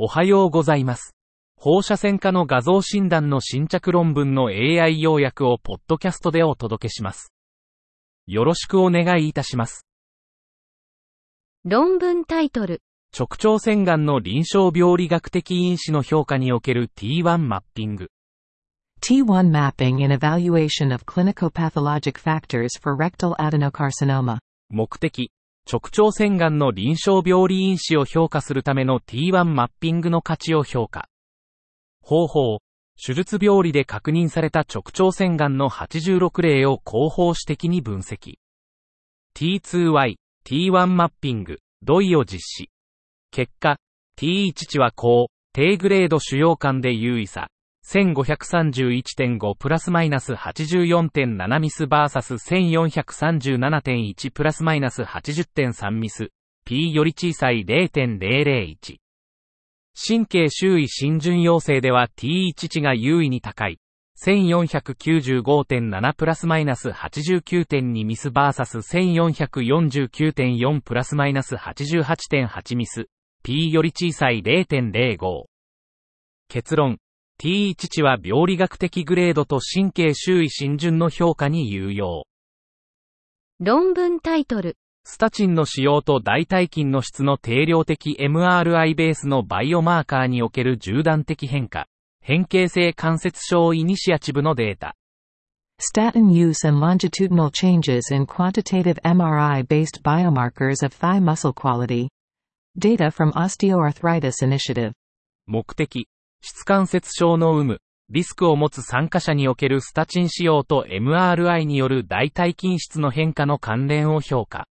おはようございます。放射線科の画像診断の新着論文の AI 要約をポッドキャストでお届けします。よろしくお願いいたします。論文タイトル、直腸腺がんの臨床病理学的因子の評価における T1 マッピング。T1 mapping in evaluation of clinicopathologic factors for rectal adenocarcinoma. 目的、直腸腺がんの臨床病理因子を評価するための T1 マッピングの価値を評価。方法、手術病理で確認された直腸腺がんの86例を広報史的に分析。T2Y、T1 マッピング、同意を実施。結果、T1 値は高、低グレード主要間で優位差。1531.5プラスマイナス84.7ミスバーサス1437.1プラスマイナス80.3ミス。P より小さい0.001。神経周囲浸潤陽性では T1 値が優位に高い。1495.7プラスマイナス89.2ミスバーサス1449.4プラスマイナス88.8ミス。P より小さい0.05。結論。T1 値は病理学的グレードと神経周囲浸潤の評価に有用。論文タイトル、スタチンの使用と大腿筋の質の定量的 MRI ベースのバイオマーカーにおける縦断的変化。変形性関節症イニシアチブのデータ。Statin use and longitudinal changes in quantitative MRI-based biomarkers of thigh muscle quality. Data from Osteoarthritis Initiative. 目的、質関節症の有無、リスクを持つ参加者におけるスタチン使用と MRI による大腿筋質の変化の関連を評価。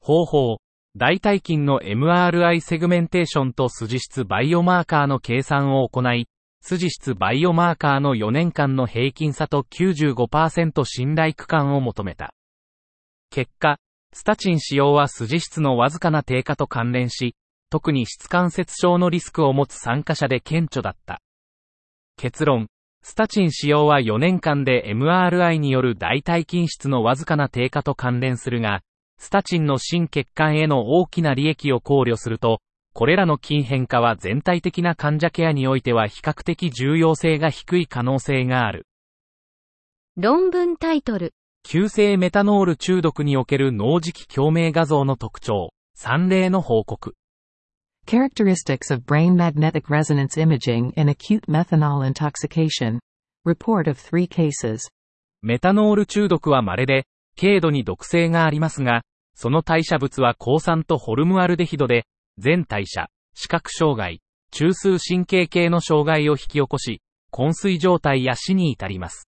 方法、大腿筋の MRI セグメンテーションと筋質バイオマーカーの計算を行い、筋質バイオマーカーの4年間の平均差と95%信頼区間を求めた。結果、スタチン使用は筋質のわずかな低下と関連し、特に質関節症のリスクを持つ参加者で顕著だった。結論、スタチン使用は4年間で MRI による大腿筋質のわずかな低下と関連するが、スタチンの心血管への大きな利益を考慮すると、これらの筋変化は全体的な患者ケアにおいては比較的重要性が低い可能性がある。論文タイトル、急性メタノール中毒における脳磁気共鳴画像の特徴、3例の報告。Characteristics of brain magnetic resonance imaging in acute methanol intoxication. Report of three cases. メタノール中毒は稀で、軽度に毒性がありますが、その代謝物は抗酸とホルムアルデヒドで、全代謝、視覚障害、中枢神経系の障害を引き起こし、昏睡状態や死に至ります。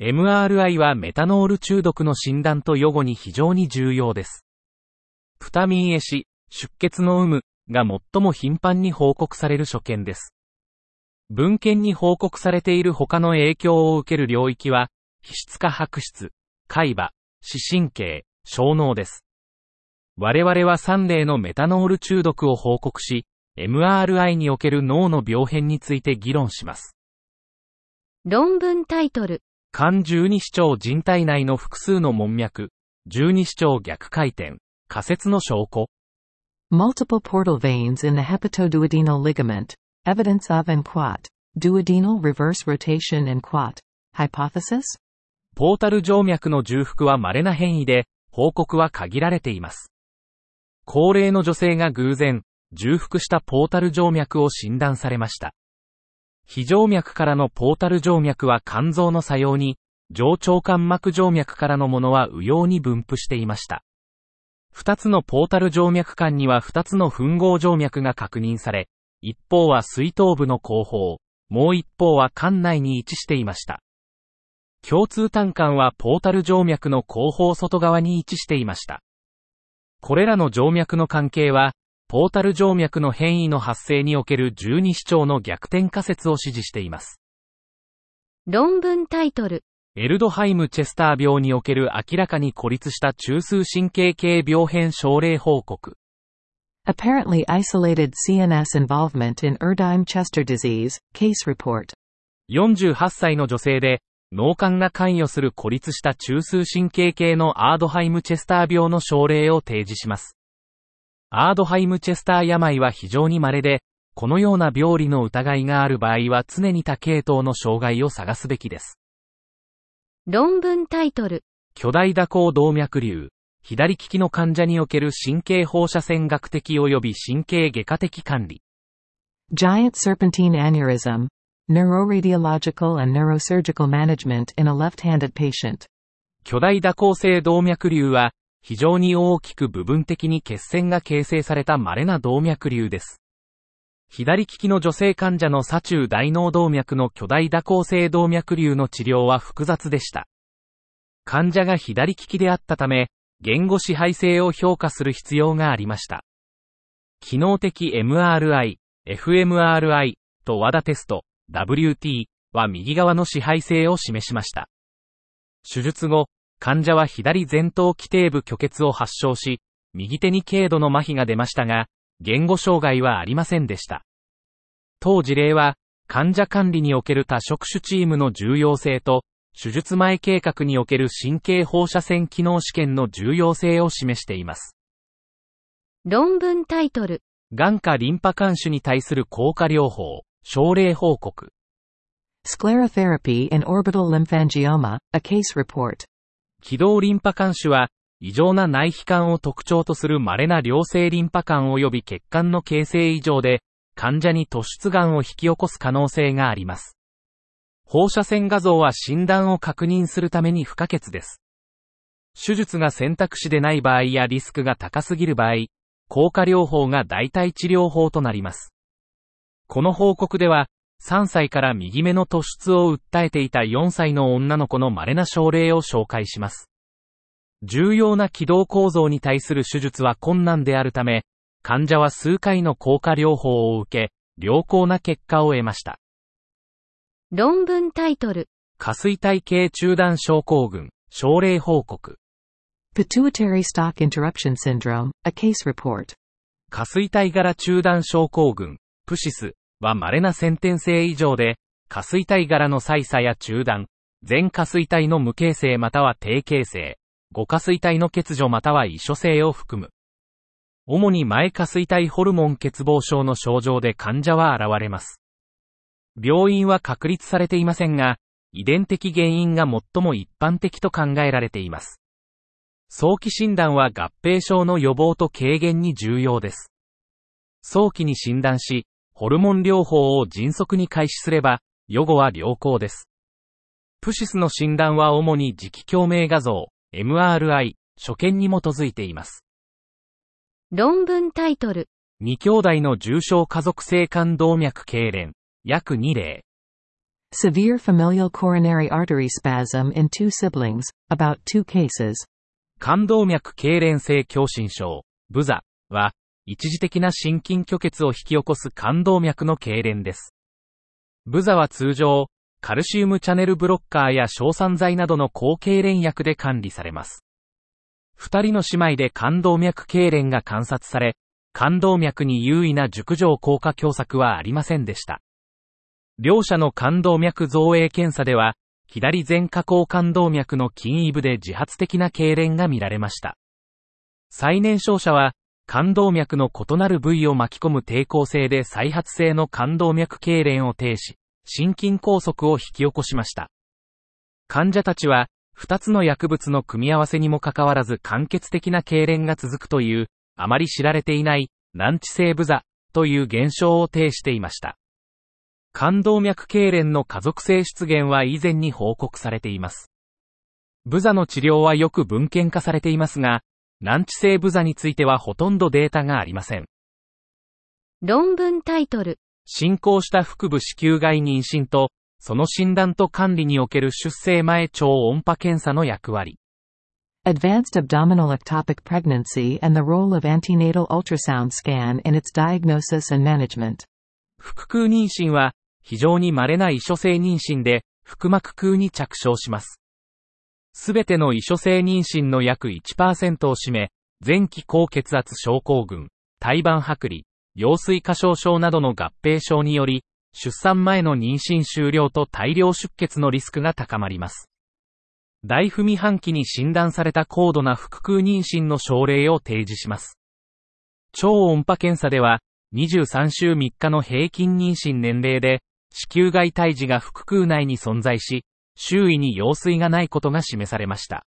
MRI はメタノール中毒の診断と予後に非常に重要です。プタミンエシ、出血の有無が最も頻繁に報告される所見です。文献に報告されている他の影響を受ける領域は、皮質化白質、海馬、視神経、小脳です。我々は3例のメタノール中毒を報告し、MRI における脳の病変について議論します。論文タイトル、肝十二指腸人体内の複数の門脈、十二指腸逆回転、仮説の証拠、Multiple portal veins in the hepatoduodenal ligament. Evidence of and quat. Duodenal reverse rotation and quat. Hypothesis? ポータル静脈の重複は稀な変異で、報告は限られています。高齢の女性が偶然、重複したポータル静脈を診断されました。非静脈からのポータル静脈は肝臓の作用に、上腸間膜静脈からのものは右様に分布していました。二つのポータル静脈間には二つの吻合静脈が確認され、一方は水頭部の後方、もう一方は肝内に位置していました。共通単管はポータル静脈の後方外側に位置していました。これらの静脈の関係は、ポータル静脈の変異の発生における十二指腸の逆転仮説を支持しています。論文タイトル、エルドハイム・チェスター病における明らかに孤立した中枢神経系病変症例報告。Apparently isolated CNS involvement in Erdheim-Chester disease. Case report. 48歳の女性で、脳幹が関与する孤立した中枢神経系のアードハイム・チェスター病の症例を提示します。アードハイム・チェスター病は非常に稀で、このような病理の疑いがある場合は常に多系統の障害を探すべきです。論文タイトル、巨大蛇行動脈瘤、左利きの患者における神経放射線学的及び神経外科的管理。Giant serpentine aneurysm. Neuroradiological and neurosurgical management in a left-handed patient. 巨大蛇行性動脈瘤は、非常に大きく部分的に血栓が形成された稀な動脈瘤です。左利きの女性患者の左中大脳動脈の巨大蛇行性動脈瘤の治療は複雑でした。患者が左利きであったため、言語支配性を評価する必要がありました。機能的 MRI、fMRI と WADA テスト、WT は右側の支配性を示しました。手術後、患者は左前頭基底部虚血を発症し、右手に軽度の麻痺が出ましたが、言語障害はありませんでした。当事例は、患者管理における多職種チームの重要性と、手術前計画における神経放射線機能試験の重要性を示しています。論文タイトル、眼下リンパ管種に対する効果療法、症例報告。Sclerotherapy in orbital lymphangioma, a case report. 気道リンパ管種は、異常な内皮管を特徴とする稀な良性リンパ管及び血管の形成異常で、患者に突出癌を引き起こす可能性があります。放射線画像は診断を確認するために不可欠です。手術が選択肢でない場合やリスクが高すぎる場合、効果療法が代替治療法となります。この報告では、3歳から右目の突出を訴えていた4歳の女の子の稀な症例を紹介します。重要な気道構造に対する手術は困難であるため、患者は数回の効果療法を受け、良好な結果を得ました。論文タイトル、下垂体系中断症候群、症例報告。Pituitary stalk interruption syndrome, a case report. 下垂体柄中断症候群、プシスは稀な先天性異常で、下垂体柄の細差や中断、全下垂体の無形成または低形成、誤下垂体の欠如または異所性を含む。主に前下垂体ホルモン欠乏症の症状で患者は現れます。病院は確立されていませんが、遺伝的原因が最も一般的と考えられています。早期診断は合併症の予防と軽減に重要です。早期に診断し、ホルモン療法を迅速に開始すれば、予後は良好です。プシスの診断は主に磁気共鳴画像、MRI、所見に基づいています。論文タイトル、2兄弟の重症家族性冠動脈痙攣、約2例。Severe familial coronary artery spasm in two siblings, about two cases. 冠動脈痙攣性狭心症、ブザは、一時的な心筋虚血を引き起こす冠動脈の痙攣です。ブザは通常、カルシウムチャネルブロッカーや硝酸剤などの高痙攣薬で管理されます。二人の姉妹で冠動脈痙攣が観察され、冠動脈に優位な熟女効果狭窄はありませんでした。両者の冠動脈造影検査では、左前下行冠動脈の筋位部で自発的な痙攣が見られました。最年少者は、冠動脈の異なる部位を巻き込む抵抗性で再発性の冠動脈痙攣を呈し、心筋梗塞を引き起こしました。患者たちは、二つの薬物の組み合わせにもかかわらず間欠的な痙攣が続くという、あまり知られていない、難治性ブザという現象を呈していました。冠動脈痙攣の家族性出現は以前に報告されています。ブザの治療はよく文献化されていますが、難治性ブザについてはほとんどデータがありません。論文タイトル、進行した腹部子宮外妊娠と、その診断と管理における出生前超音波検査の役割。Advanced abdominal ectopic pregnancy and the role of antenatal ultrasound scan in its diagnosis and management. 腹腔妊娠は、非常に稀な異所性妊娠で、腹膜腔に着床します。すべての異所性妊娠の約1%を占め、前期高血圧症候群、胎盤剥離、羊水過小症などの合併症により、出産前の妊娠終了と大量出血のリスクが高まります。大踏み半期に診断された高度な腹腔妊娠の症例を提示します。超音波検査では、23週3日の平均妊娠年齢で、子宮外胎児が腹腔内に存在し、周囲に羊水がないことが示されました。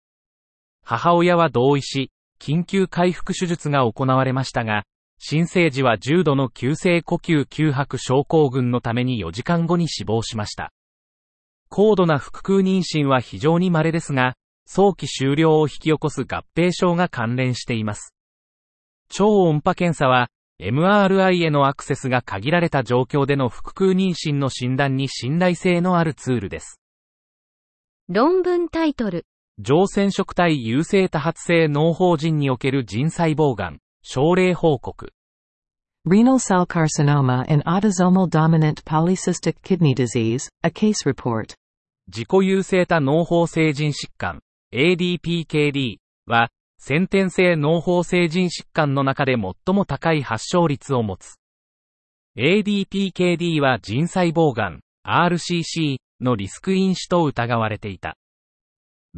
母親は同意し、緊急回復手術が行われましたが、新生児は重度の急性呼吸吸迫症候群のために4時間後に死亡しました。高度な腹腔妊娠は非常に稀ですが、早期終了を引き起こす合併症が関連しています。超音波検査は、MRI へのアクセスが限られた状況での腹腔妊娠の診断に信頼性のあるツールです。論文タイトル。上染色体優性多発性脳胞人における腎細胞がん、症例報告。Renal cell carcinoma and autosomal dominant polycystic kidney disease, a case report. 自己優性多脳胞性腎疾患、ADPKD は、先天性脳胞性腎疾患の中で最も高い発症率を持つ。ADPKD は腎細胞がん、RCC のリスク因子と疑われていた。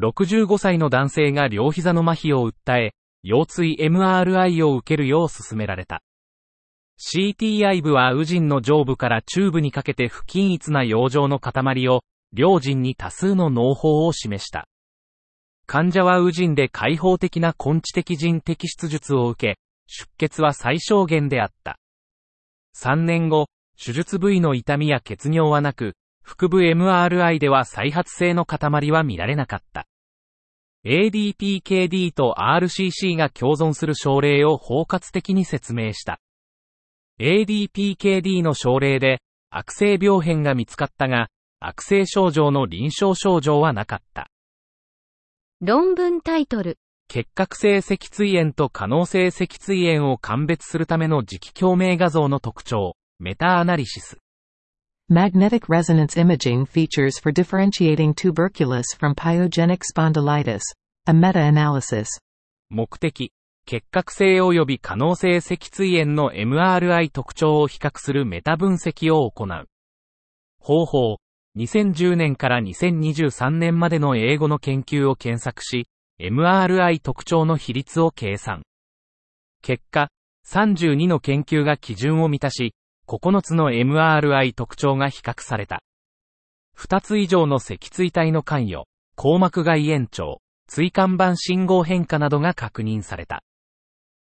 65歳の男性が両膝の麻痺を訴え、腰椎 MRI を受けるよう勧められた。CTI 部は右腎の上部から中部にかけて不均一な養生の塊を、両腎に多数の脳胞を示した。患者は右腎で開放的な根治的腎摘出術を受け、出血は最小限であった。3年後、手術部位の痛みや血尿はなく、腹部 MRI では再発性の塊は見られなかった。ADPKD と RCC が共存する症例を包括的に説明した。ADPKD の症例で、悪性病変が見つかったが、悪性症状の臨床症状はなかった。論文タイトル。結核性脊椎炎と可能性脊椎炎を鑑別するための磁気共鳴画像の特徴、メタアナリシス。Magnetic resonance imaging features for differentiating tuberculous from pyogenic spondylitis. A meta-analysis. 目的。結核性及び可能性脊椎炎の MRI 特徴を比較するメタ分析を行う。方法。2010年から2023年までの英語の研究を検索し、MRI 特徴の比率を計算。結果、32の研究が基準を満たし、9つの MRI 特徴が比較された。2つ以上の脊椎体の関与、硬膜外延長、椎間板信号変化などが確認された。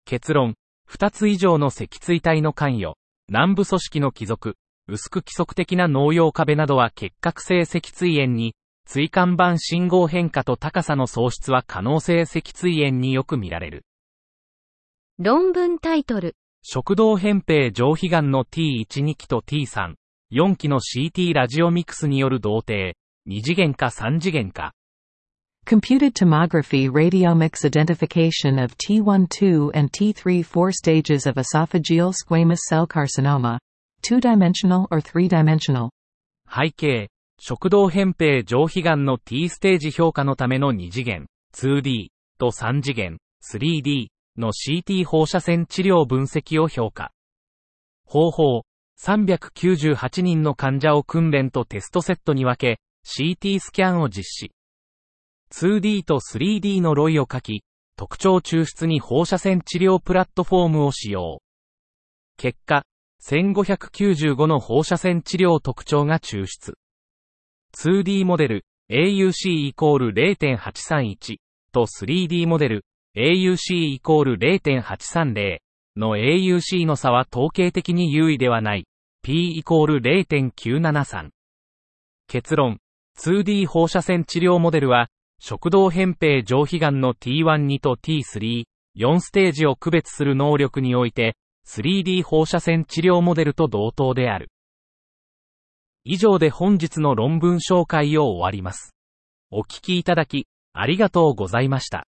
結論、2つ以上の脊椎体の関与、南部組織の帰属、薄く規則的な農用壁などは結核性脊椎炎に、椎間板信号変化と高さの喪失は可能性脊椎炎によく見られる。論文タイトル。食道扁平上皮癌の T12 期と T3、4期の CT ラジオミクスによる同定、2次元か3次元か。Computed tomography radiomics identification of T12 and T3 four stages of esophageal squamous cell carcinoma, two-dimensional or three-dimensional 背景、食道扁平上皮癌の T ステージ評価のための2次元、2D と3次元、3D の CT 放射線治療分析を評価。方法、398人の患者を訓練とテストセットに分け、CT スキャンを実施。2D と 3D のロイを書き、特徴抽出に放射線治療プラットフォームを使用。結果、1595の放射線治療特徴が抽出。2D モデル AUC イコール0.831と 3D モデル AUC イコール0.830の AUC の差は統計的に優位ではない P イコール0.973。結論 2D 放射線治療モデルは食道扁平上皮癌の T12 と T3、4ステージを区別する能力において、3D 放射線治療モデルと同等である。以上で本日の論文紹介を終わります。お聞きいただき、ありがとうございました。